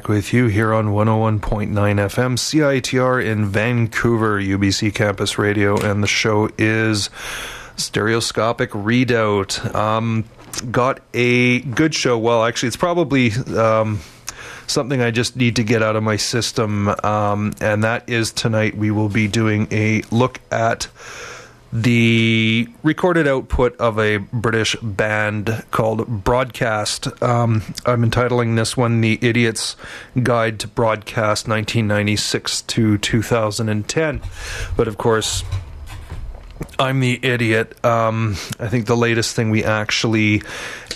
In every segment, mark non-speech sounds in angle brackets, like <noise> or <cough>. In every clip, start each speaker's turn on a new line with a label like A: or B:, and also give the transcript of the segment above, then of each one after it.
A: back with you here on 101.9 FM, CITR in Vancouver, UBC Campus Radio, and the show is Stereoscopic Redoubt. Um, got a good show. Well, actually, it's probably. Um, something I just need to get out of my system, um, and that is tonight we will be doing a look at the recorded output of a British band called Broadcast. Um, I'm entitling this one The Idiot's Guide to Broadcast 1996 to 2010. But of course, I'm the idiot. Um, I think the latest thing we actually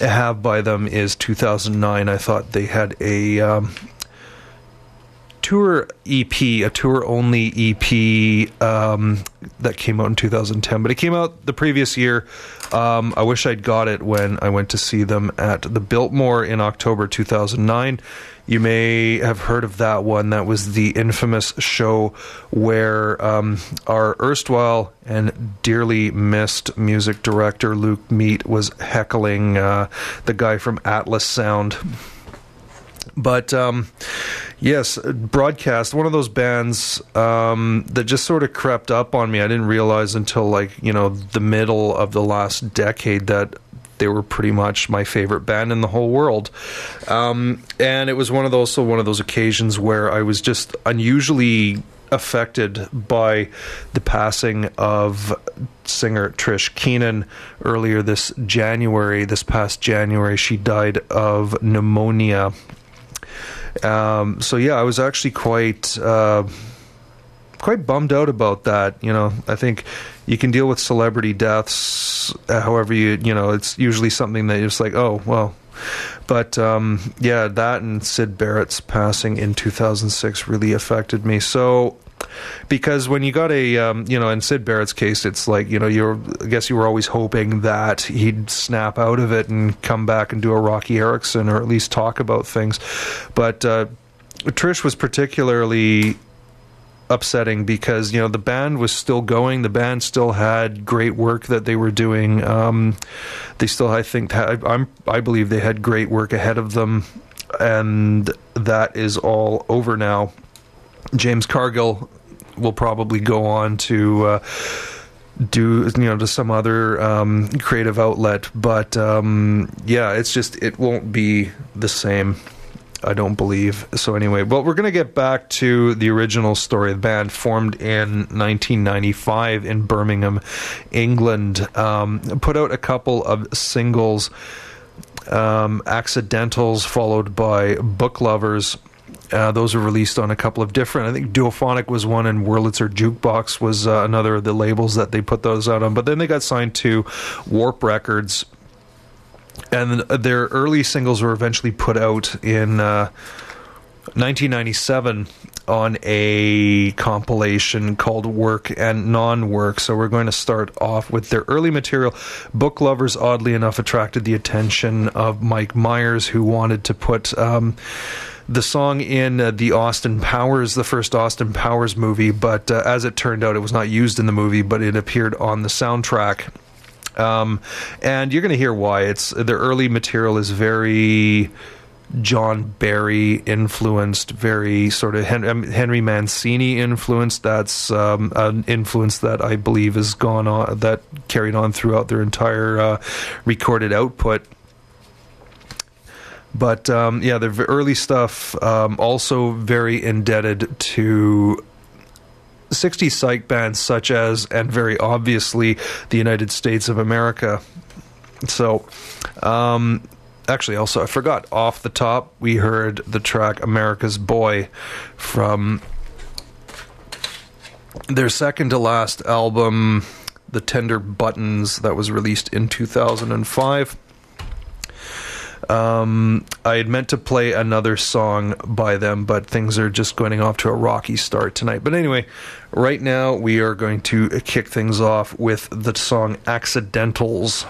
A: have by them is 2009. I thought they had a. Um, tour EP, a tour only EP um, that came out in 2010, but it came out the previous year. Um, I wish I'd got it when I went to see them at the Biltmore in October 2009. You may have heard of that one. That was the infamous show where um, our erstwhile and dearly missed music director Luke Meat was heckling uh, the guy from Atlas Sound. But um, yes, broadcast one of those bands um, that just sort of crept up on me. I didn't realize until like you know the middle of the last decade that they were pretty much my favorite band in the whole world. Um, and it was one of those so one of those occasions where I was just unusually affected by the passing of singer Trish Keenan earlier this January. This past January, she died of pneumonia um, so yeah, I was actually quite uh, quite bummed out about that. You know, I think you can deal with celebrity deaths, uh, however you you know, it's usually something that like, oh well. But um, yeah, that and Syd Barrett's passing in 2006 really affected me. So because when you got a um, you know in Syd Barrett's case it's like you know you're I guess you were always hoping that he'd snap out of it and come back and do a Roky Erickson or at least talk about things. But uh, Trish was particularly upsetting because you know the band was still going. The band still had great work that they were doing. Um, they still I think had, I'm I believe they had great work ahead of them. And that is all over now James Cargill will probably go on to uh, do you know to some other um, creative outlet, but um, yeah, it's just it won't be the same. I don't believe. So anyway, well, we're going to get back to the original story. The band formed in 1995 in Birmingham, England. Um, put out a couple of singles, um, "Accidentals," followed by "Book Lovers." Uh, those were released on a couple of different. I think Duophonic was one, and Wurlitzer Jukebox was uh, another of the labels that they put those out on. But then they got signed to Warp Records, and their early singles were eventually put out in uh, 1997 on a compilation called Work and Non Work. So we're going to start off with their early material. Book Lovers, oddly enough, attracted the attention of Mike Myers, who wanted to put. Um, the song in uh, the Austin Powers, the first Austin Powers movie, but uh, as it turned out, it was not used in the movie, but it appeared on the soundtrack. Um, and you're going to hear why. It's the early material is very John Barry influenced, very sort of um, Henry Mancini influenced. That's um, an influence that I believe has gone on, that carried on throughout their entire uh, recorded output. But um, yeah, the early stuff um, also very indebted to 60 psych bands such as, and very obviously, the United States of America. So, um, actually, also, I forgot off the top, we heard the track America's Boy from their second to last album, The Tender Buttons, that was released in 2005. Um, I had meant to play another song by them, but things are just going off to a rocky start tonight. But anyway, right now we are going to kick things off with the song Accidentals.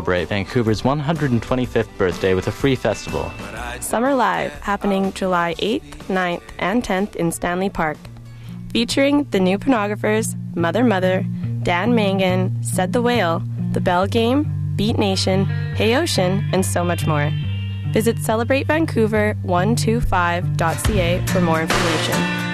B: Celebrate Vancouver's 125th birthday with a free festival.
C: Summer Live, happening July 8th, 9th, and 10th in Stanley Park. Featuring the new pornographers, Mother Mother, Dan Mangan, Said the Whale, The Belle Game, Beat Nation, Hey Ocean, and so much more. Visit celebratevancouver125.ca for more information.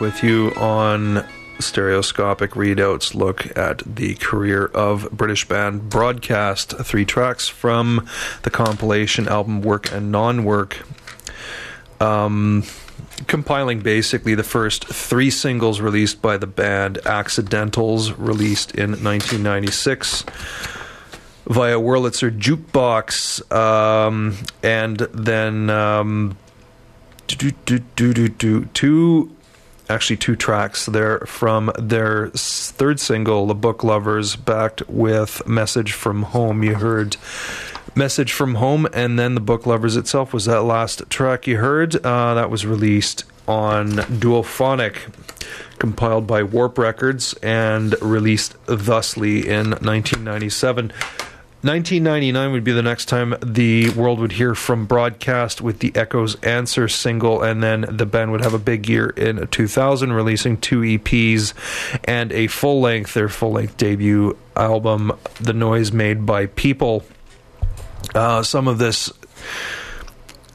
A: With you on Stereoscopic Redoubt's look at the career of British band Broadcast. Three tracks from the compilation album Work and Non Work. Um, compiling basically the first three singles released by the band Accidentals, released in 1996 via Wurlitzer Jukebox, um, and then um, do, do, do, do, do, two actually two tracks there from their third single, The Book Lovers, backed with Message from Home. You heard Message from Home, and then The Book Lovers itself was that last track you heard. Uh, that was released on Duophonic, compiled by Warp Records, and released thusly in 1997. 1999 would be the next time the world would hear from broadcast with the Echoes Answer single, and then the band would have a big year in 2000, releasing two EPs and a full length, their full length debut album, The Noise Made by People. Uh, some of this.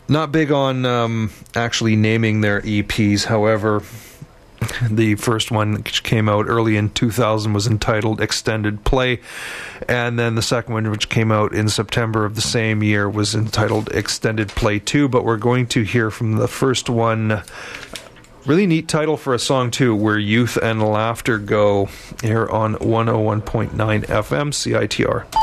A: Not big on um, actually naming their EPs, however, <laughs> the first one, which came out early in 2000, was entitled Extended Play. And then the second one, which came out in September of the same year, was entitled Extended Play 2. But we're going to hear from the first one. Really neat title for a song, too, Where Youth and Laughter Go, here on 101.9 FM CITR.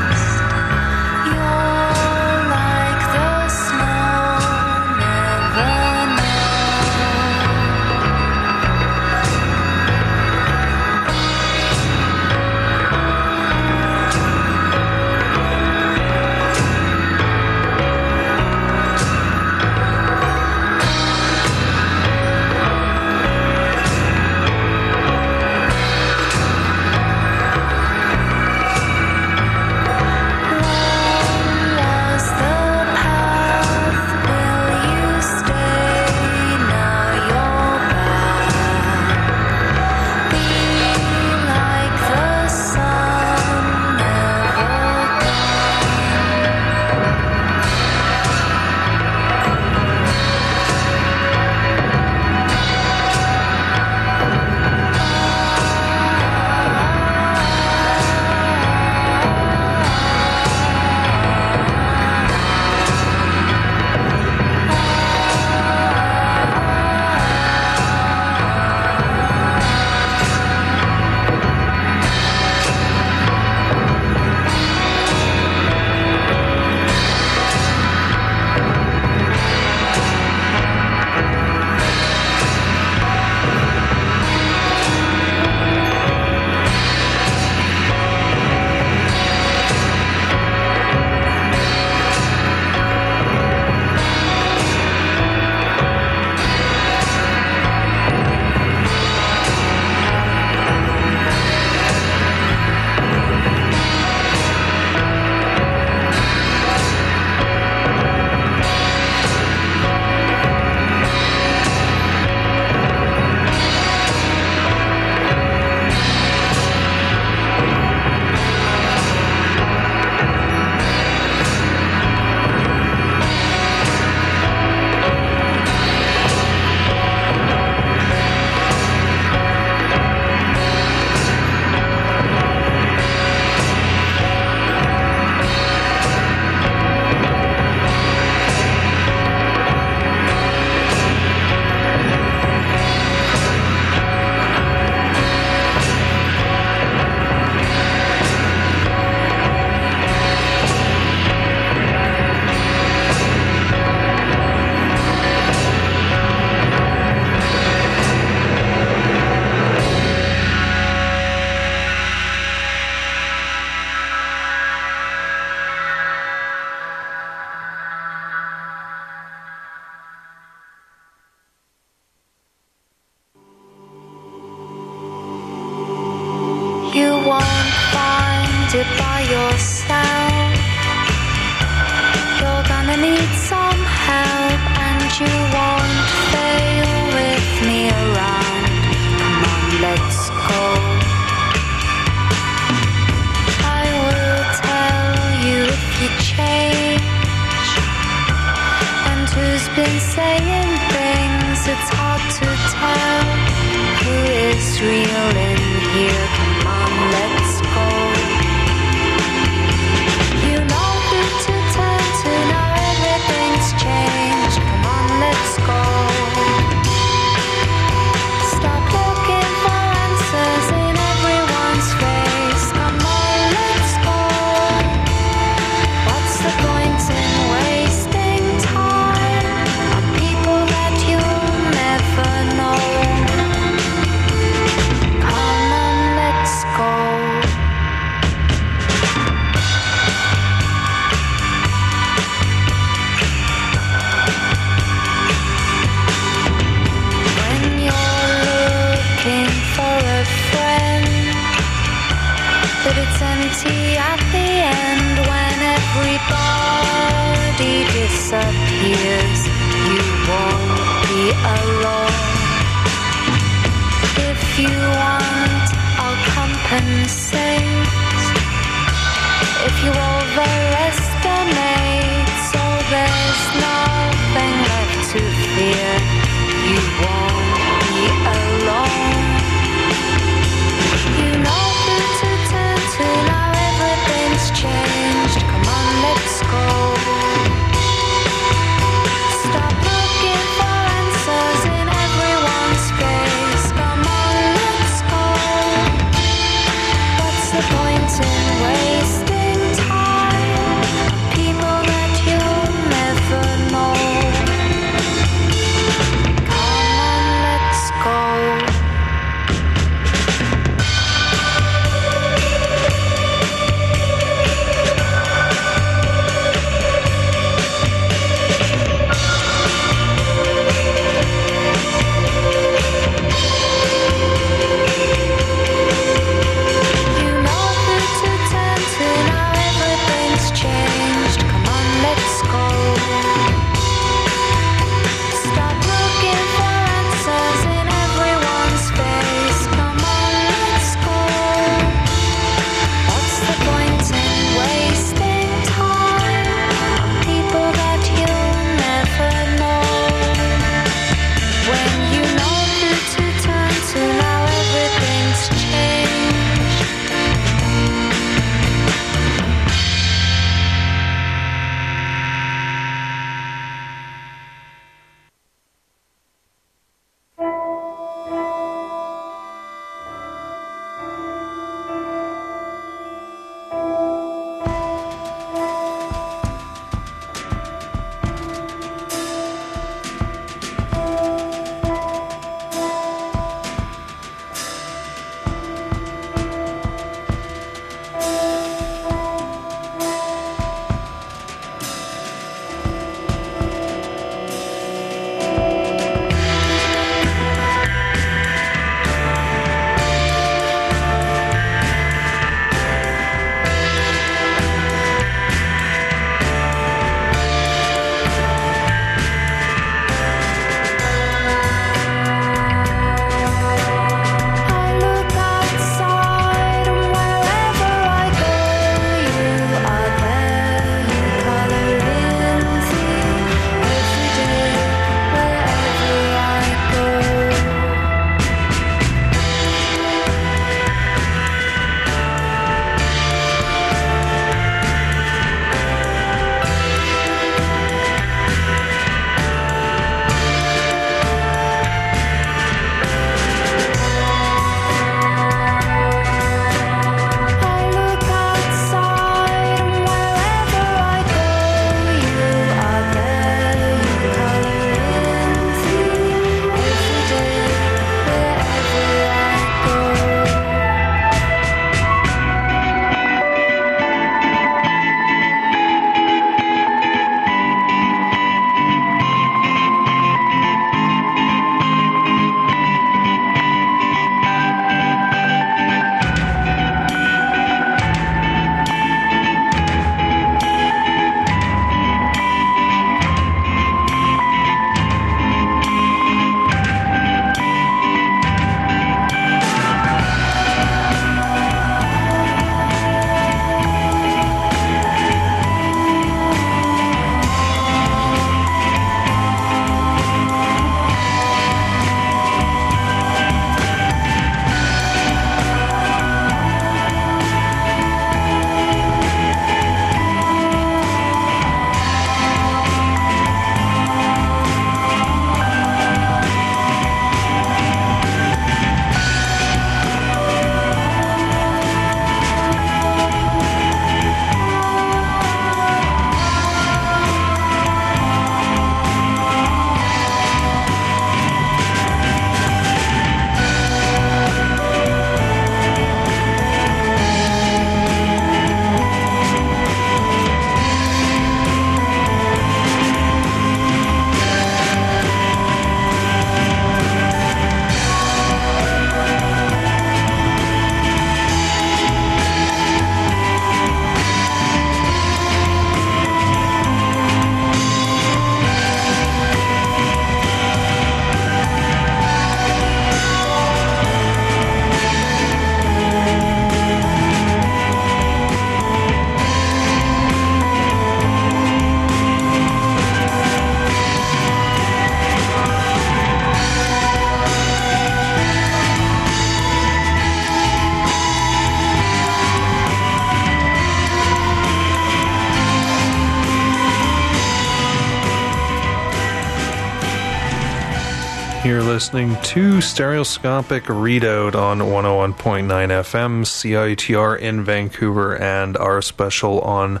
A: Listening to Stereoscopic Redoubt on 101.9 FM, CITR in Vancouver, and our special on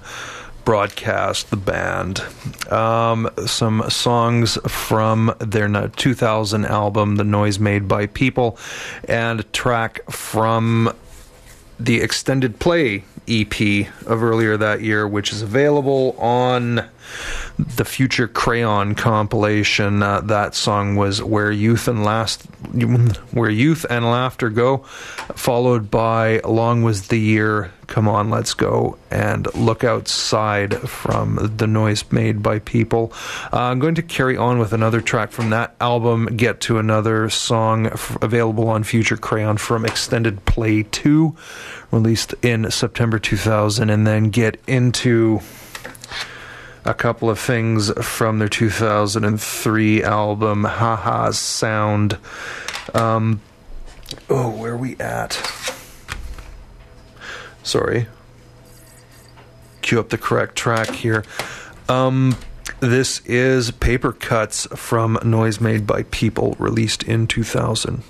A: broadcast, the band. Um, some songs from their 2000 album, The Noise Made by People, and a track from the extended play EP of earlier that year, which is available on the Future Crayon compilation. Uh, that song was "Where Youth and Last, <laughs> Where Youth and Laughter Go," followed by "Long Was the Year." Come on, let's go and look outside from the noise made by people. Uh, I'm going to carry on with another track from that album. Get to another song f- available on Future Crayon from Extended Play Two, released in September 2000, and then get into a couple of things from their 2003 album, Haha's Sound. Um, oh, where are we at? Sorry. Cue up the correct track here. Um, this is Paper Cuts from Noise Made by People, released in 2000.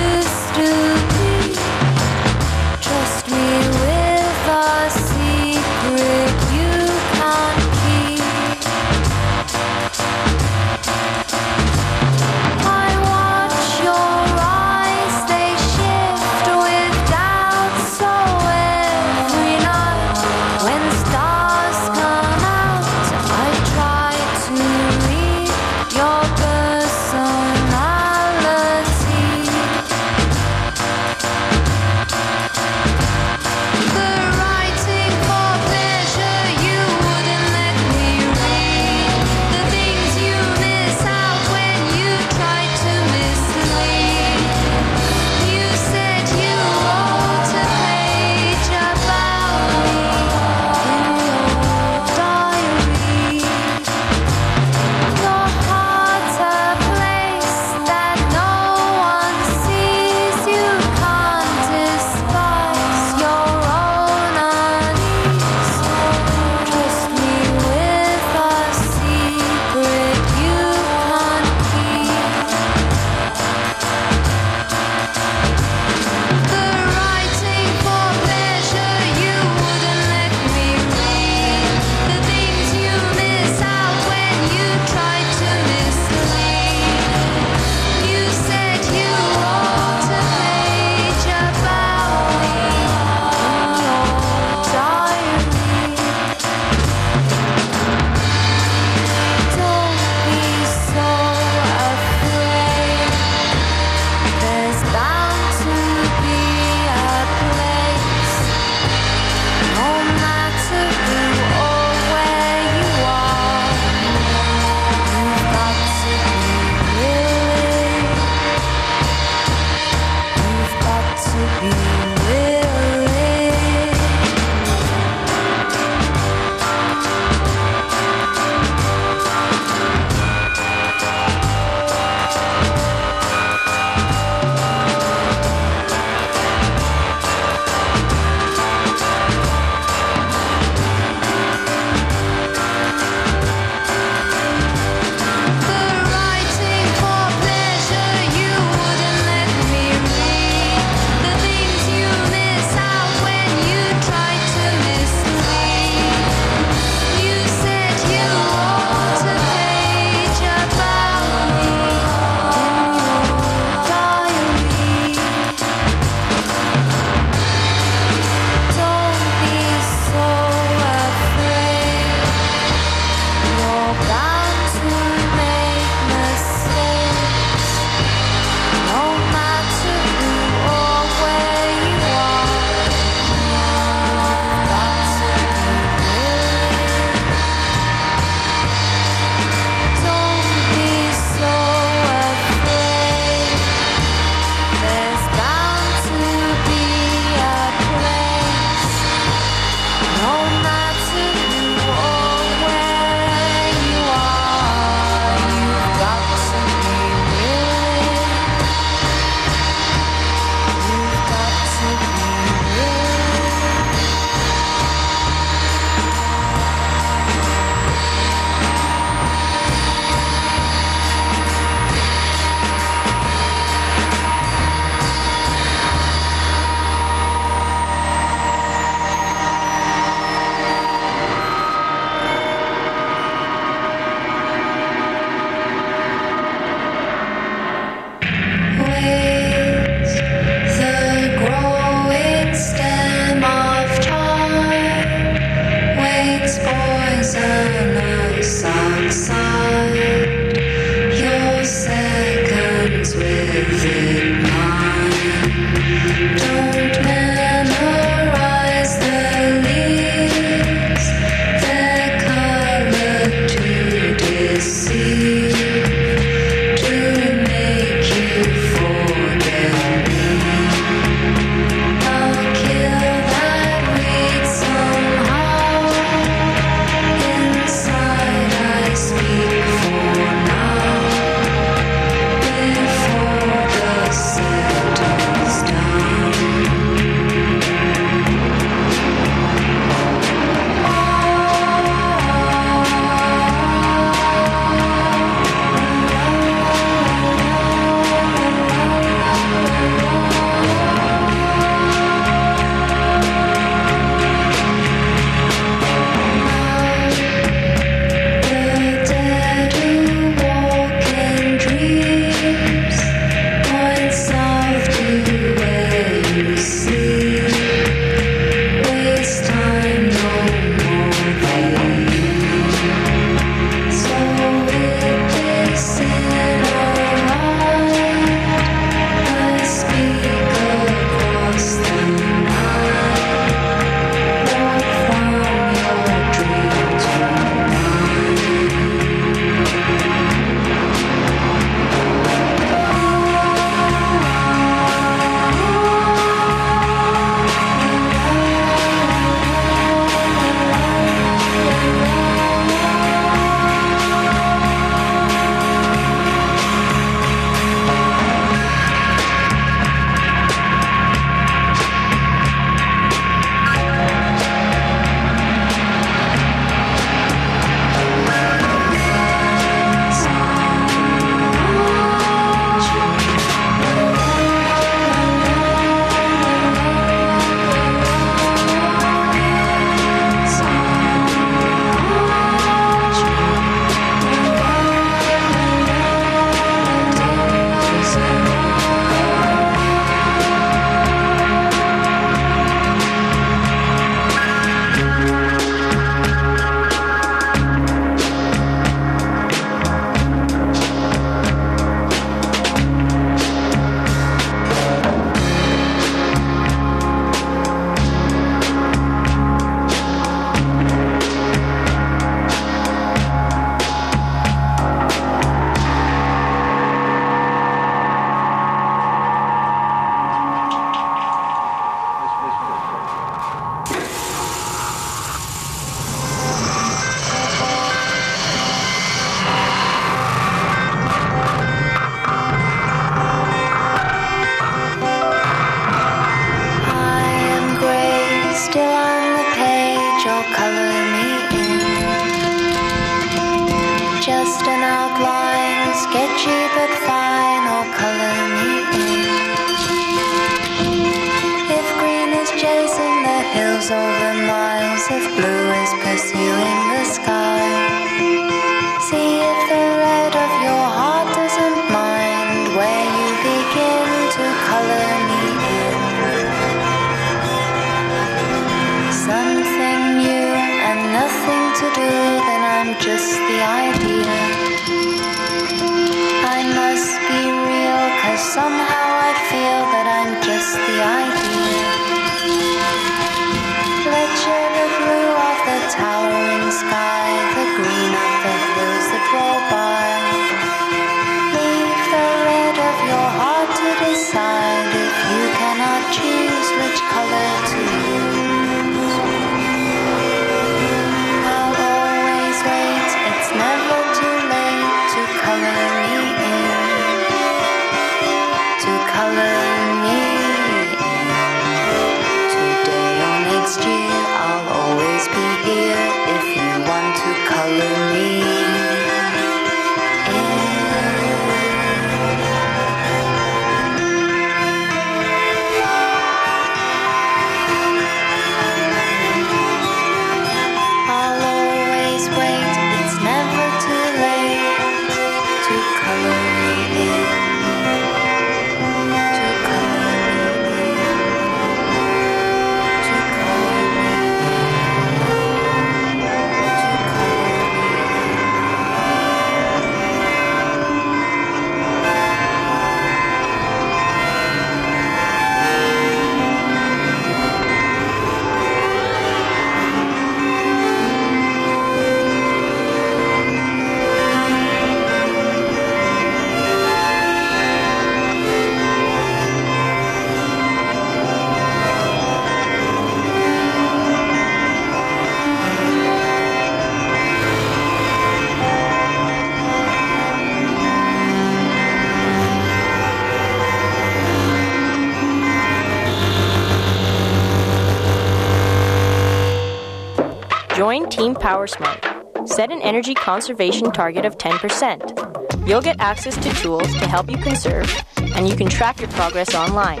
D: Team Power Smart. Set an energy conservation target of 10%. You'll get access to tools to help you conserve, and you can track your progress online.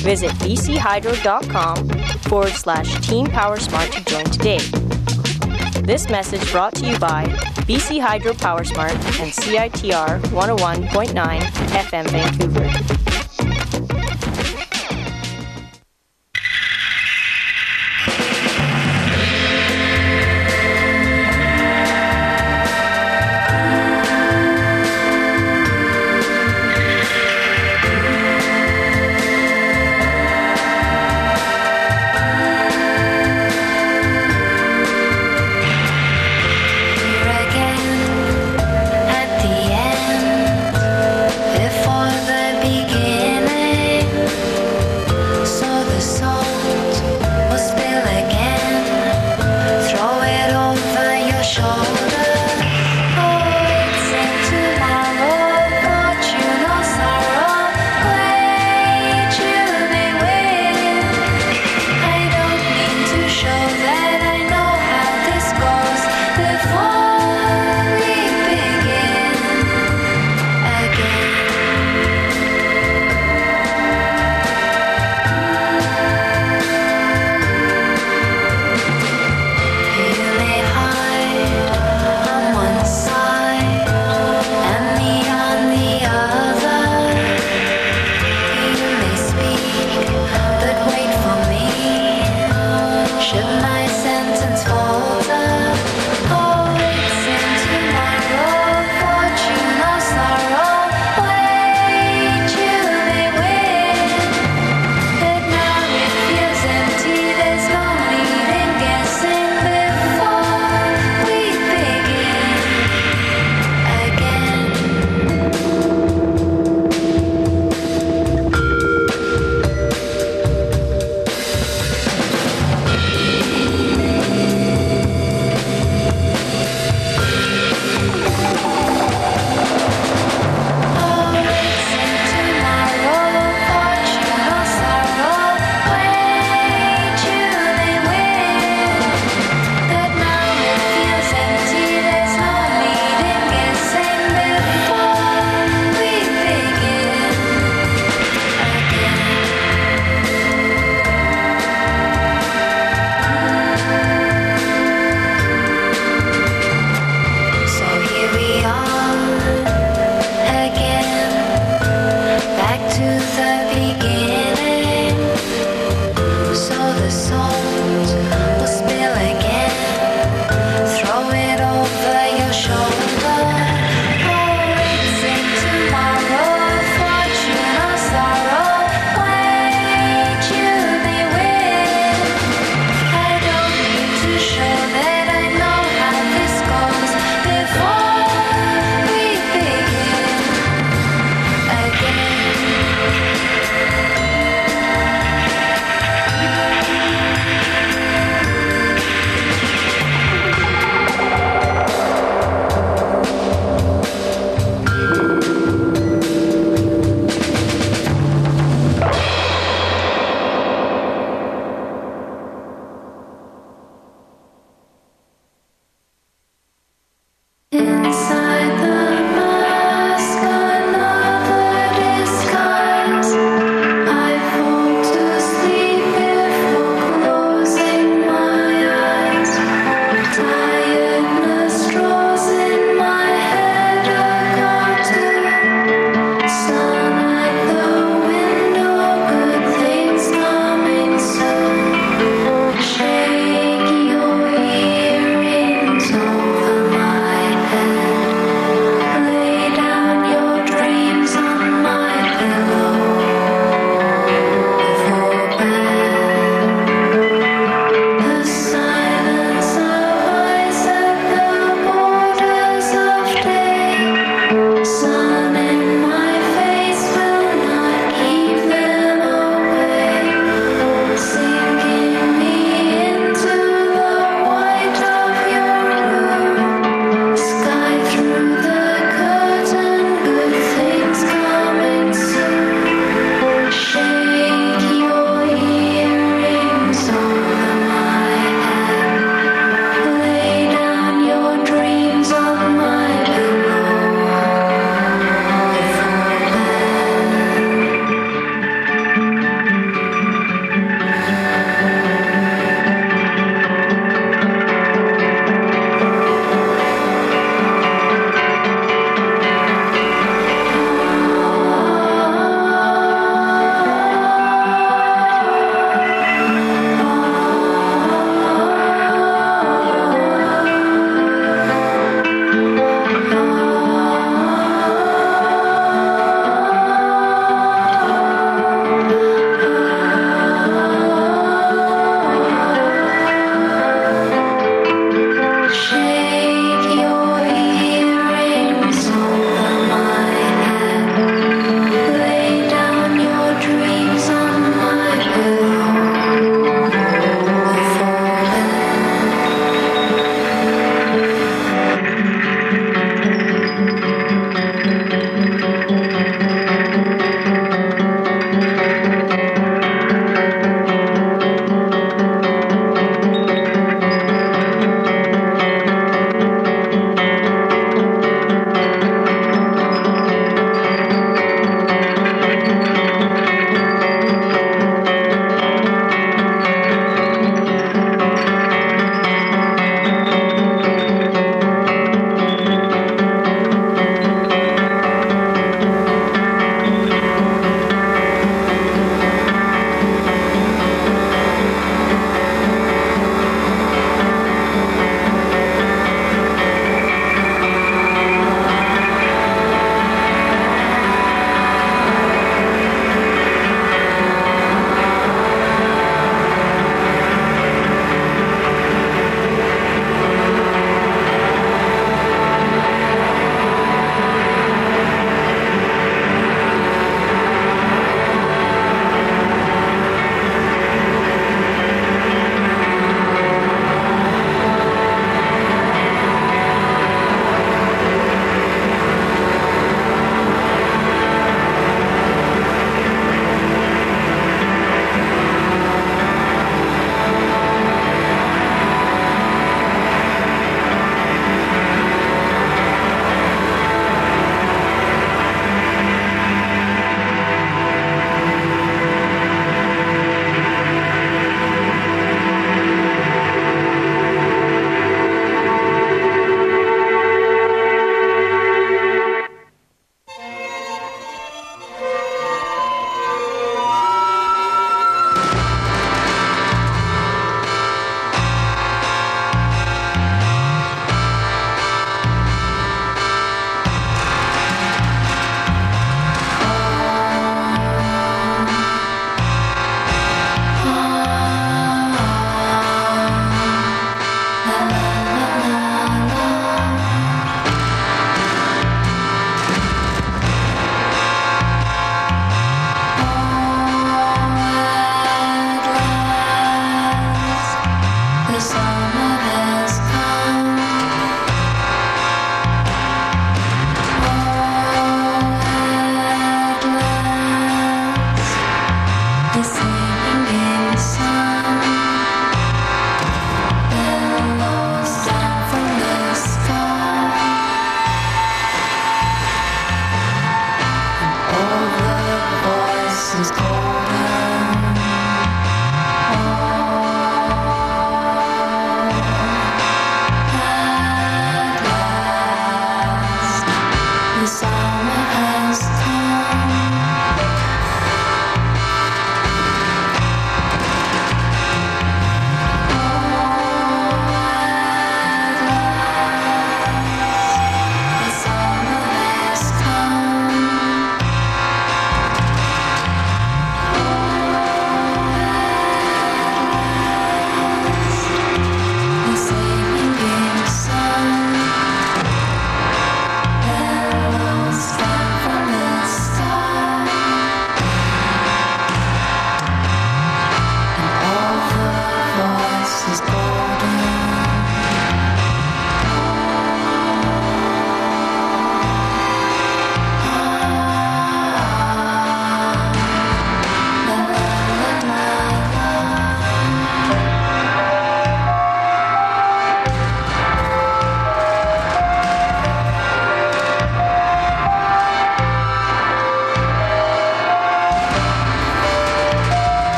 D: Visit bchydro.com forward slash Team PowerSmart to join today. This message brought to you by BC Hydro Power Smart and CITR 101.9 FM Vancouver.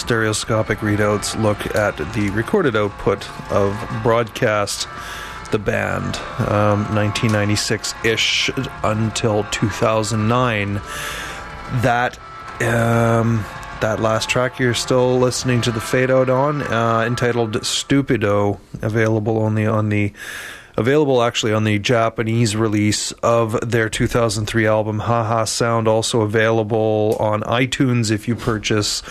A: Stereoscopic readouts. Look at the recorded output of broadcast the band, um, 1996 ish until 2009. That um, that last track you're still listening to the fade out on, uh, entitled "Stupido," available only on the available actually on the Japanese release of their 2003 album Haha Sound, also available on iTunes if you purchase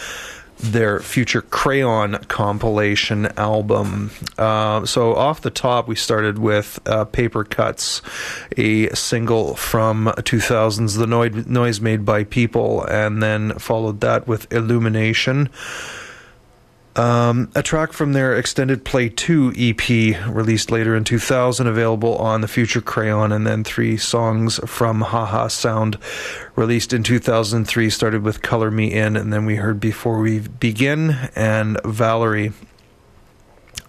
A: their future Crayon compilation album. Uh, so, off the top, we started with uh, Paper Cuts, a single from 2000's The Noise Made by People, and then followed that with Illumination. Um, a track from their extended play 2 EP released later in 2000 available on the future crayon and then three songs from haha sound released in 2003 started with color me in and then we heard before we begin and valerie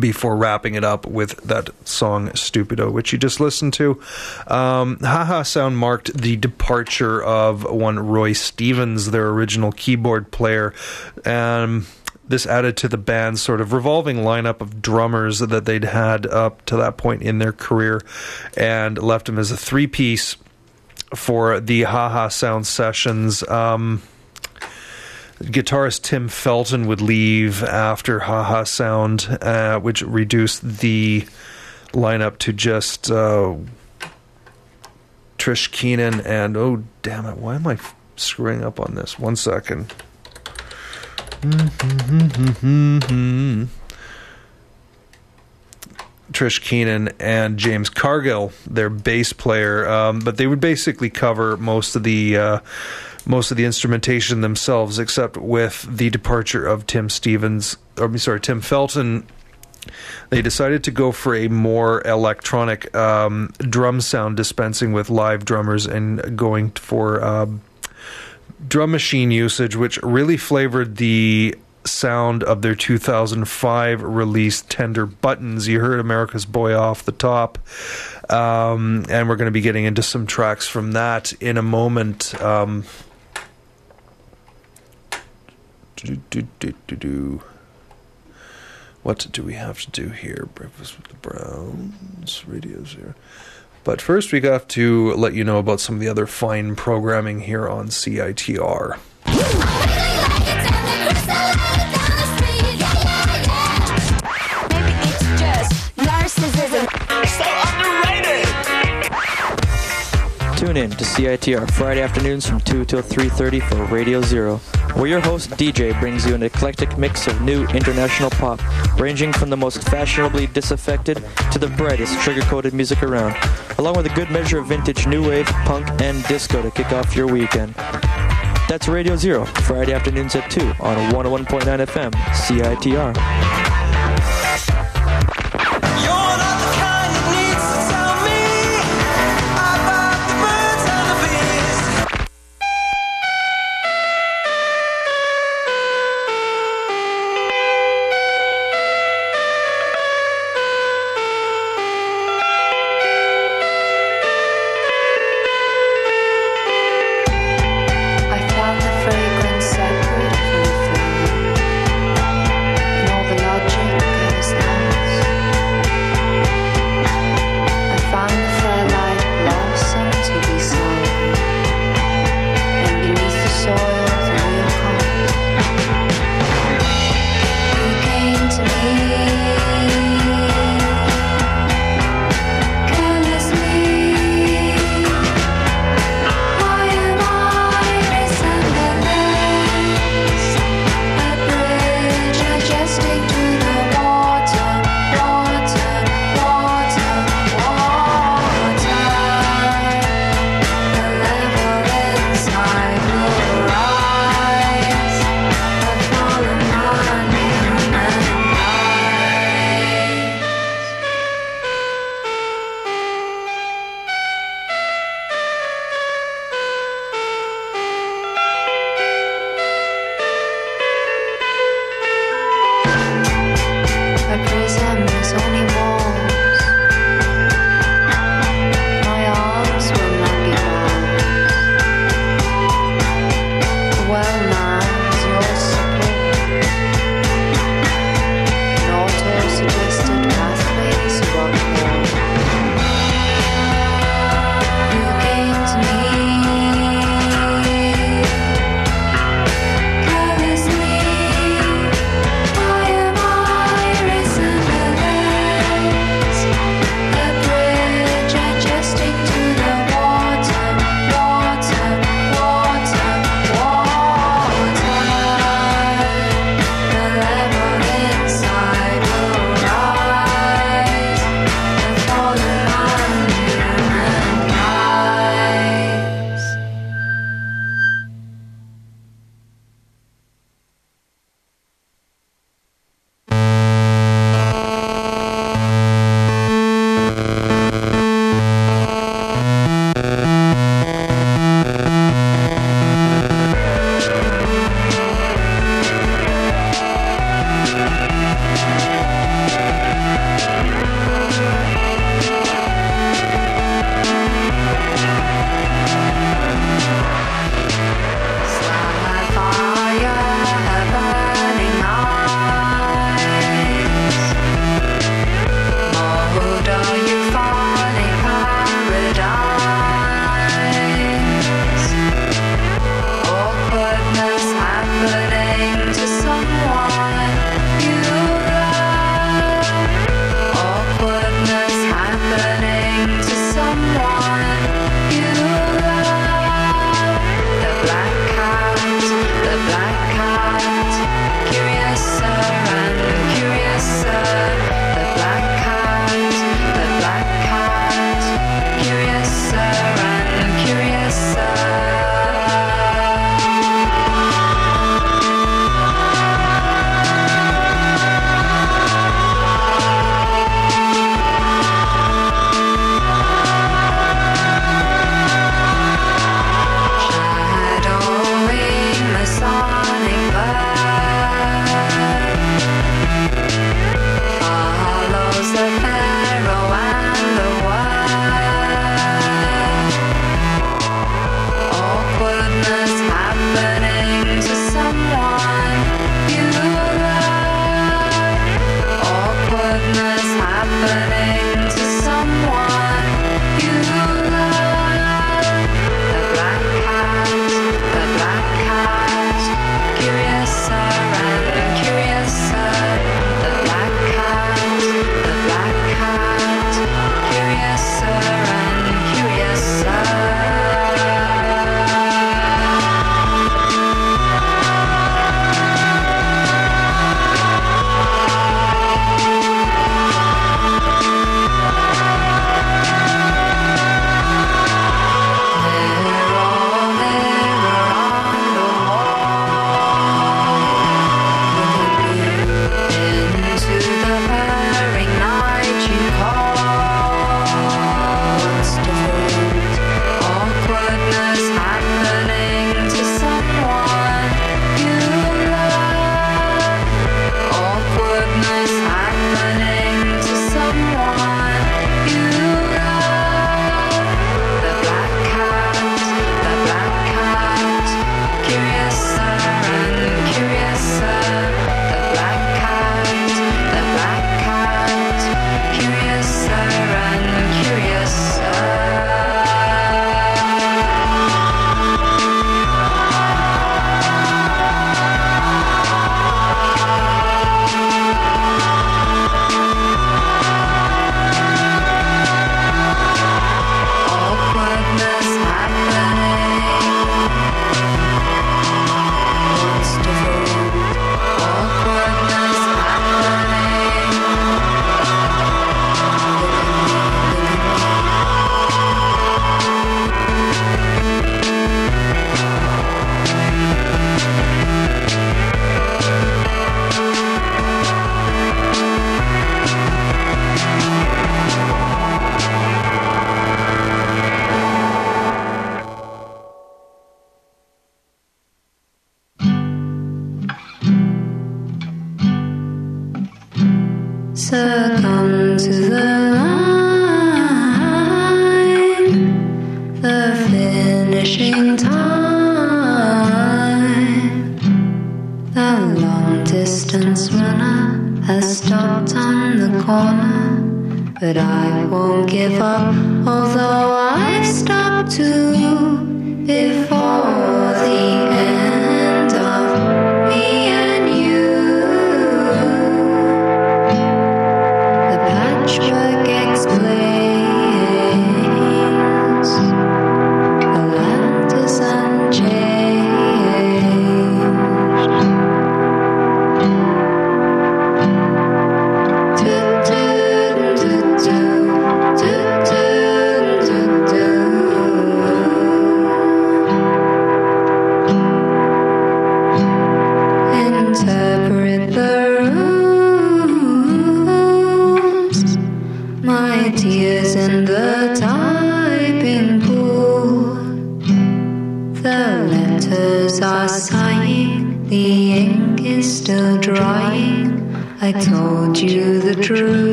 A: before wrapping it up with that song Stupido, which you just listened to. Um, Haha Sound marked the departure of one Roj Stevens, their original keyboard player. Um, this added to the band's sort of revolving lineup of drummers that they'd had up to that point in their career and left them as a three piece for the Haha Sound sessions. Um, guitarist Tim Felton would leave after Haha Sound, uh, which reduced the lineup to just uh, Trish Keenan and oh damn it, why am I screwing up on this? One second. Trish Keenan and James Cargill, their bass player, um, but they would basically cover most of the uh, most of the instrumentation themselves, except with the departure of Tim Stevens. Or I'm sorry, Tim Felton. They decided to go for a more electronic um, drum sound, dispensing with live drummers and going for. Um, drum machine usage, which really flavored the sound of their 2005 release Tender Buttons. You heard America's Boy off the top. Um, and we're going to be getting into some tracks from that in a moment. Um, what do we have to do here? Breakfast with the Browns, radios here. But first, we have to let you know about some of the other fine programming here on CITR.
B: Tune in to CITR Friday afternoons from 2 till 3.30 for Radio Zero, where your host DJ brings you an eclectic mix of new international pop, ranging from the most fashionably disaffected to the brightest sugar-coated music around, along with a good measure of vintage new wave, punk, and disco to kick off your weekend. That's Radio Zero, Friday afternoons at 2 on 101.9 FM, CITR.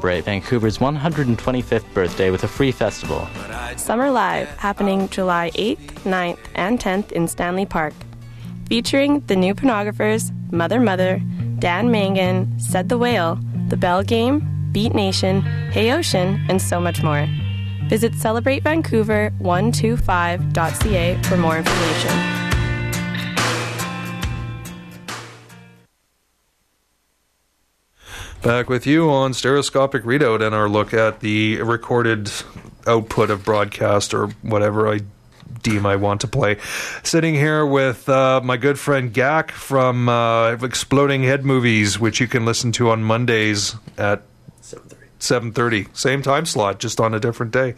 B: Celebrate Vancouver's 125th birthday with a free festival.
C: Summer Live, happening July 8th, 9th, and 10th in Stanley Park. Featuring the new pornographers, Mother Mother, Dan Mangan, Said the Whale, The Belle Game, Beat Nation, Hey Ocean, and so much more. Visit celebratevancouver125.ca for more information.
A: Back with you on Stereoscopic Redoubt and our look at the recorded output of broadcast or whatever I deem I want to play. Sitting here with uh, my good friend Gak from uh, Exploding Head Movies, which you can listen to on Mondays at 7.30 same time slot just on a different day.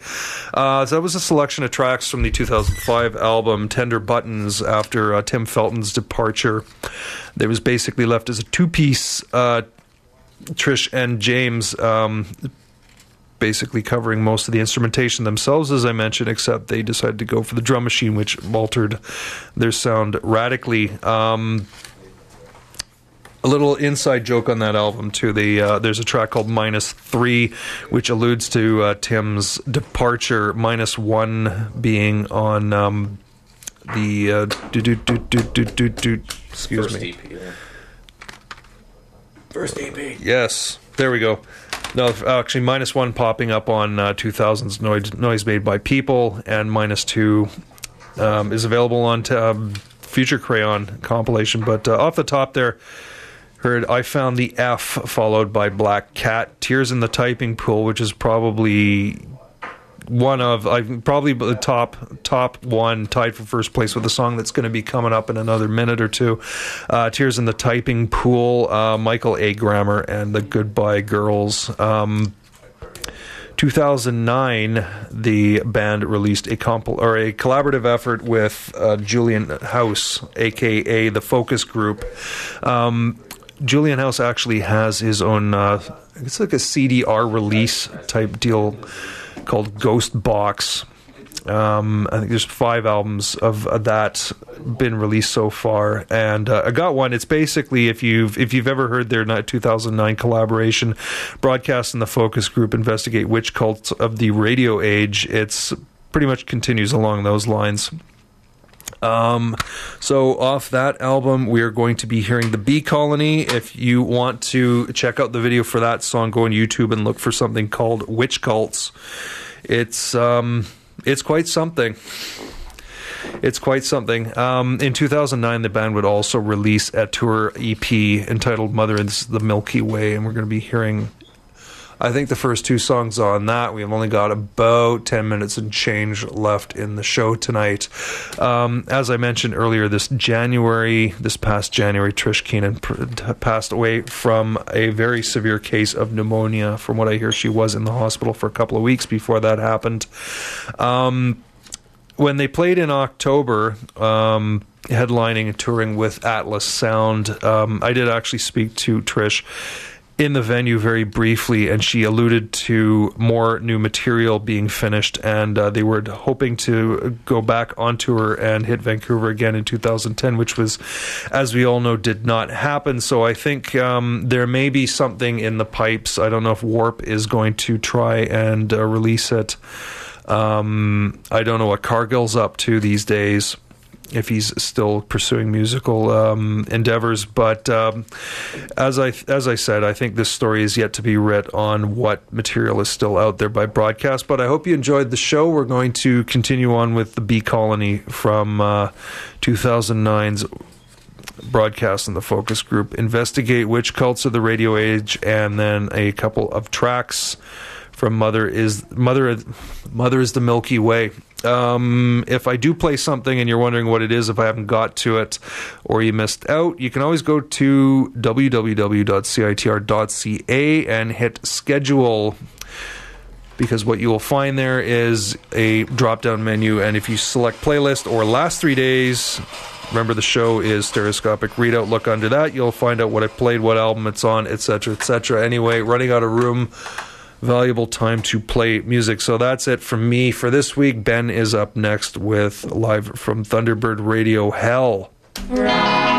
A: Uh, so that was a selection of tracks from the 2005 album tender buttons after uh, tim felton's departure. There was basically left as a two-piece uh, trish and james um, basically covering most of the instrumentation themselves as i mentioned except they decided to go for the drum machine which altered their sound radically um, a little inside joke on that album too. The uh, there's a track called Minus Three, which alludes to uh, Tim's departure. Minus one being on um, the uh, do, do, do, excuse
E: First
A: me.
E: EP. yeah. First EP.
A: Yes, there we go. No, actually, minus one popping up on uh, 2000's noise, noise made by people, and minus two um, is available on t- um, Future Crayon compilation. But uh, off the top there, heard I found the F followed by Black Cat, Tears in the Typing Pool, which is probably one of I probably the top top one tied for first place with a song that's going to be coming up in another minute or two. Uh, Tears in the Typing Pool, uh, Michael A. Grammar, and the Goodbye Girls. Um, 2009, the band released a compil- or a collaborative effort with uh, Julian House, aka the Focus Group. Um, Julian House actually has his own. Uh, it's like a CDR release type deal called Ghost Box. Um, I think there's five albums of uh, that been released so far, and uh, I got one. It's basically if you've if you've ever heard their ni- 2009 collaboration, broadcast and the focus group investigate witch cults of the radio age. It's pretty much continues along those lines. Um, so off that album, we are going to be hearing the Bee Colony. If you want to check out the video for that song, go on YouTube and look for something called Witch Cults. It's um, it's quite something. It's quite something. Um, in 2009, the band would also release a tour EP entitled "Mother is the Milky Way," and we're going to be hearing I think the first two songs on that, we've only got about 10 minutes and change left in the show tonight. Um, as I mentioned earlier, this January, this past January, Trish Keenan passed away from a very severe case of pneumonia. From what I hear, she was in the hospital for a couple of weeks before that happened. Um, when they played in October, um, headlining and touring with Atlas Sound, um, I did actually speak to Trish in the venue very briefly, and she alluded to more new material being finished, and uh, they were hoping to go back on tour and hit Vancouver again in 2010, which was, as we all know, did not happen. So I think um, there may be something in the pipes. I don't know if Warp is going to try and uh, release it. Um, I don't know what Cargill's up to these days if he's still pursuing musical um, endeavors. But um, as I as I said, I think this story is yet to be writ on what material is still out there by broadcast. But I hope you enjoyed the show. We're going to continue on with the Bee Colony from uh, 2009's broadcast in the focus group investigate witch cults of the radio age and then a couple of tracks from mother is mother mother is the milky way um, if I do play something and you're wondering what it is, if I haven't got to it or you missed out, you can always go to www.citr.ca and hit schedule because what you will find there is a drop down menu. And if you select playlist or last three days, remember the show is Stereoscopic Redoubt. Look under that, you'll find out what I played, what album it's on, etc. etc. Anyway, running out of room valuable time to play music. So that's it from me for this week. Ben is up next with live from Thunderbird Radio Hell.
F: The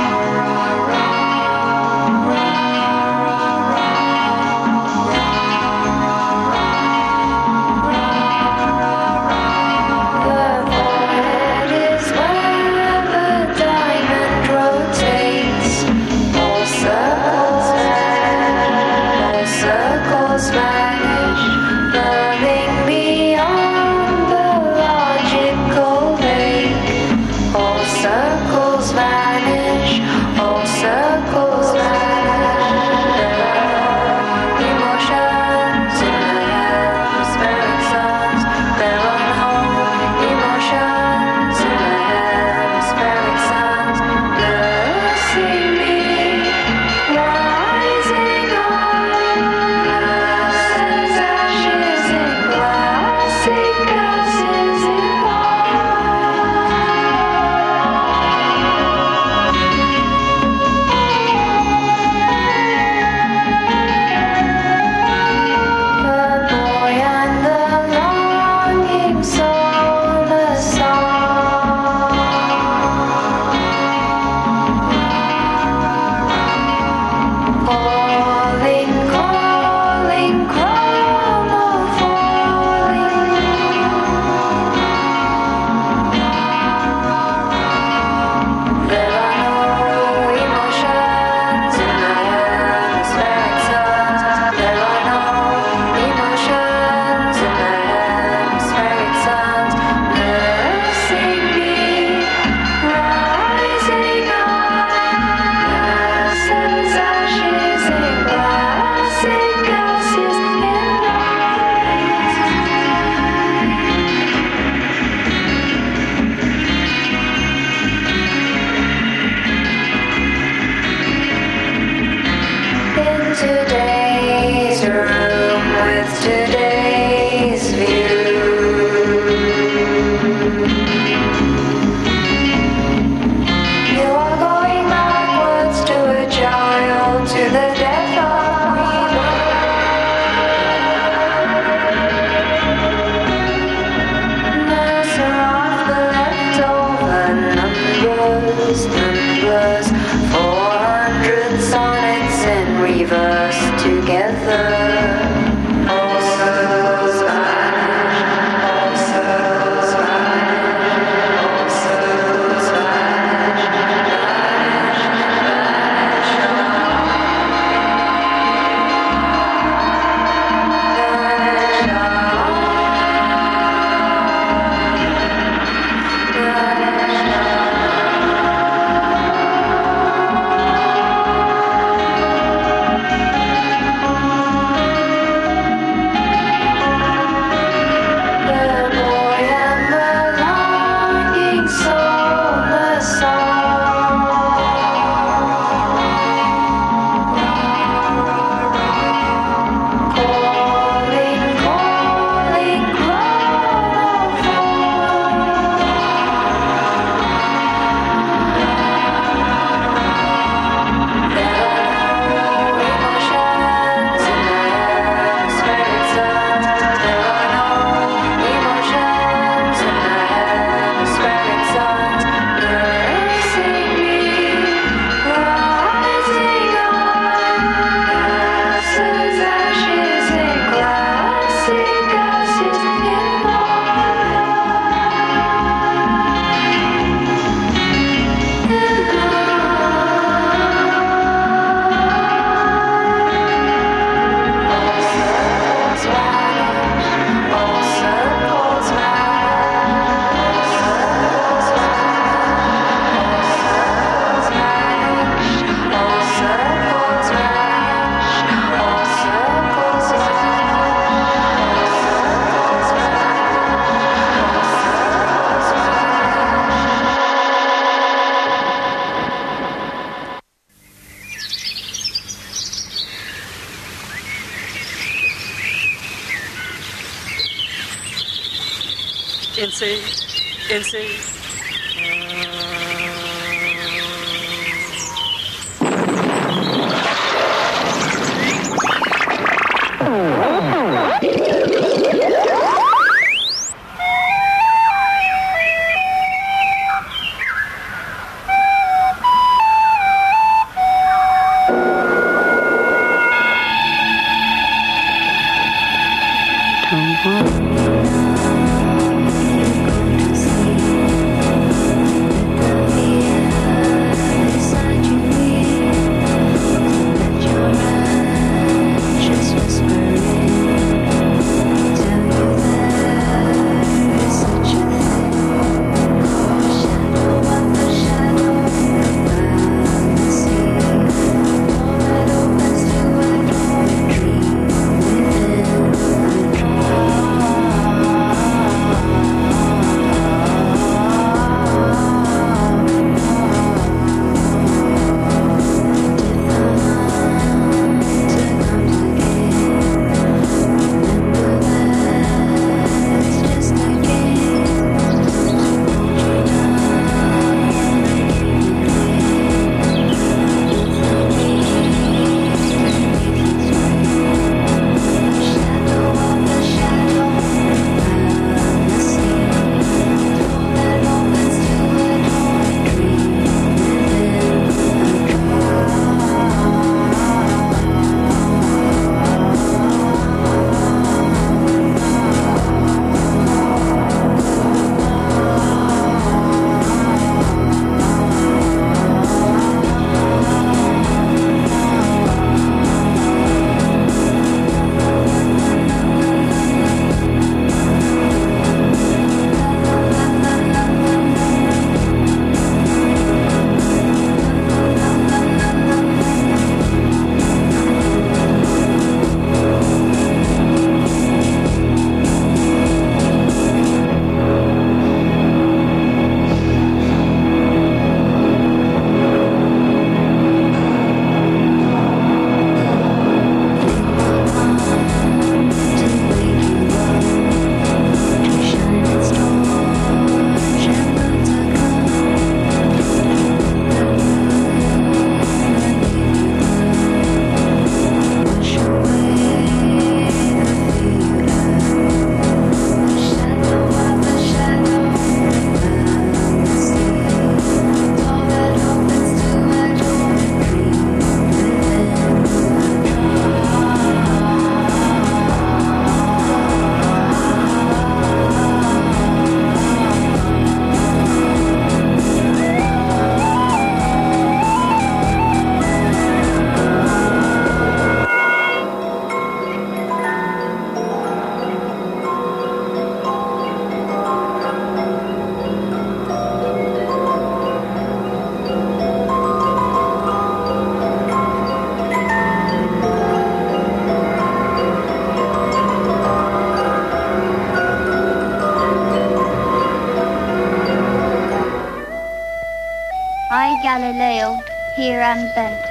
G: Galileo, here am bent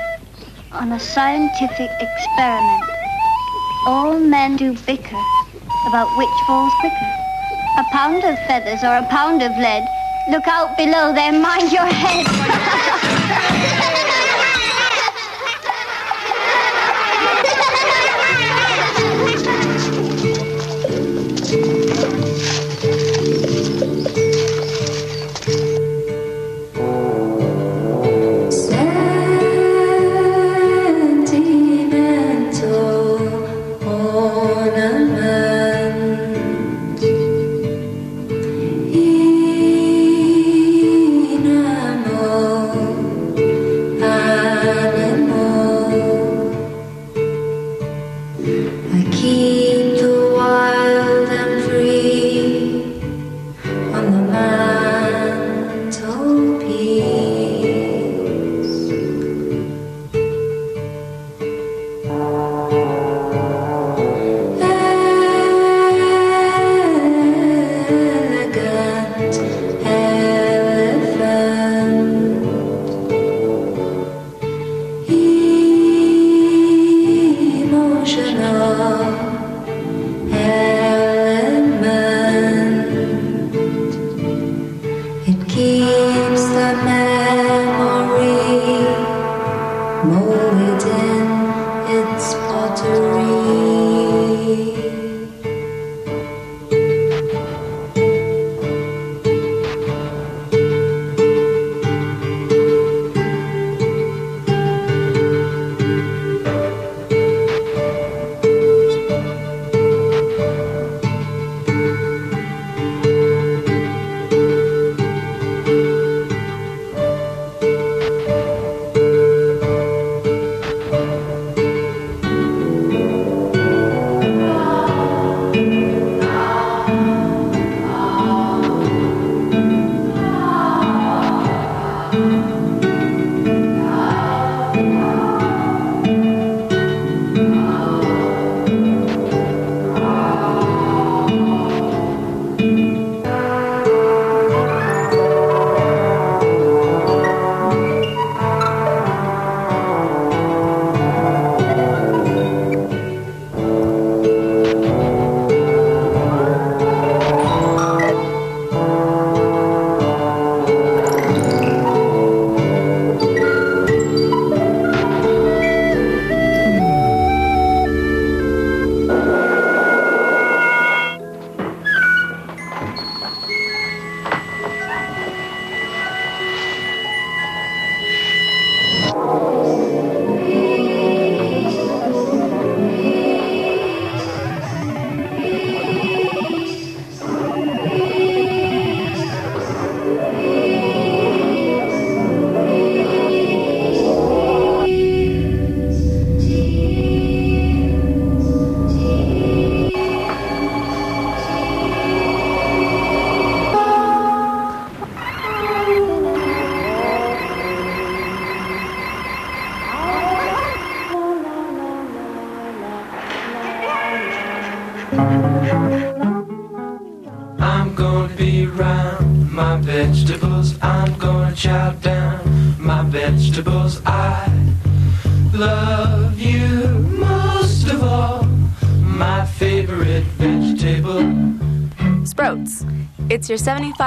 G: on a scientific experiment. All men do bicker about which falls quicker. A pound of feathers or a pound of lead. Look out below there, mind your head. <laughs>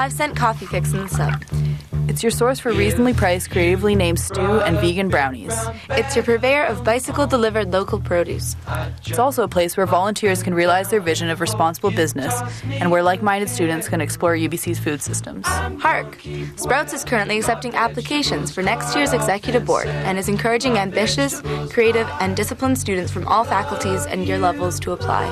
H: 5 cent coffee fix in the sub. It's your source for reasonably priced, creatively named stew and vegan brownies. It's your purveyor of bicycle delivered local produce. It's also a place where volunteers can realize their vision of responsible business and where like minded students can explore UBC's food systems. Hark! Sprouts is currently accepting applications for next year's executive board and is encouraging ambitious, creative, and disciplined students from all faculties and year levels to apply.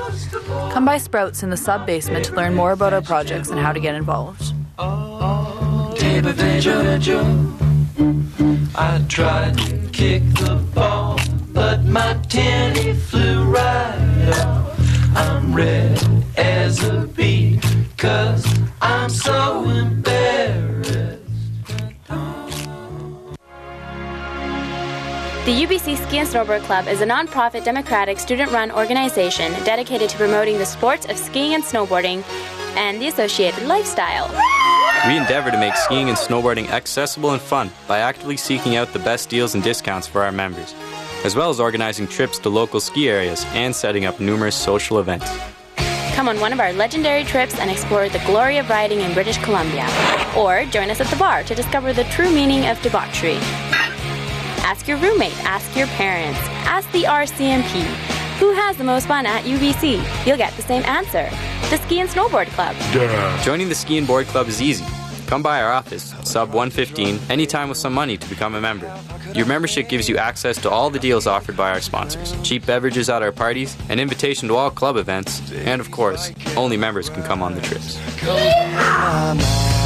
H: Come by Sprouts in the sub basement to learn more about our projects and how to get involved.
I: Table Joe. I tried to kick the ball, but my tenny flew right off. I'm red as a bee, cause I'm so embarrassed.
J: The UBC Ski and Snowboard Club is a non-profit democratic student-run organization dedicated to promoting the sports of skiing and snowboarding and the associated lifestyle.
K: We endeavor to make skiing and snowboarding accessible and fun by actively seeking out the best deals and discounts for our members, as well as organizing trips to local ski areas and setting up numerous social events.
J: Come on one of our legendary trips and explore the glory of riding in British Columbia. Or join us at the bar to discover the true meaning of debauchery. Ask your roommate, ask your parents, ask the RCMP. Who has the most fun at UBC? You'll get the same answer. The Ski and Snowboard Club.
K: Joining the Ski and Board Club is easy. Come by our office, sub 115, anytime with some money to become a member. Your membership gives you access to all the deals offered by our sponsors, cheap beverages at our parties, an invitation to all club events, and of course, only members can come on the trips.
I: Mama.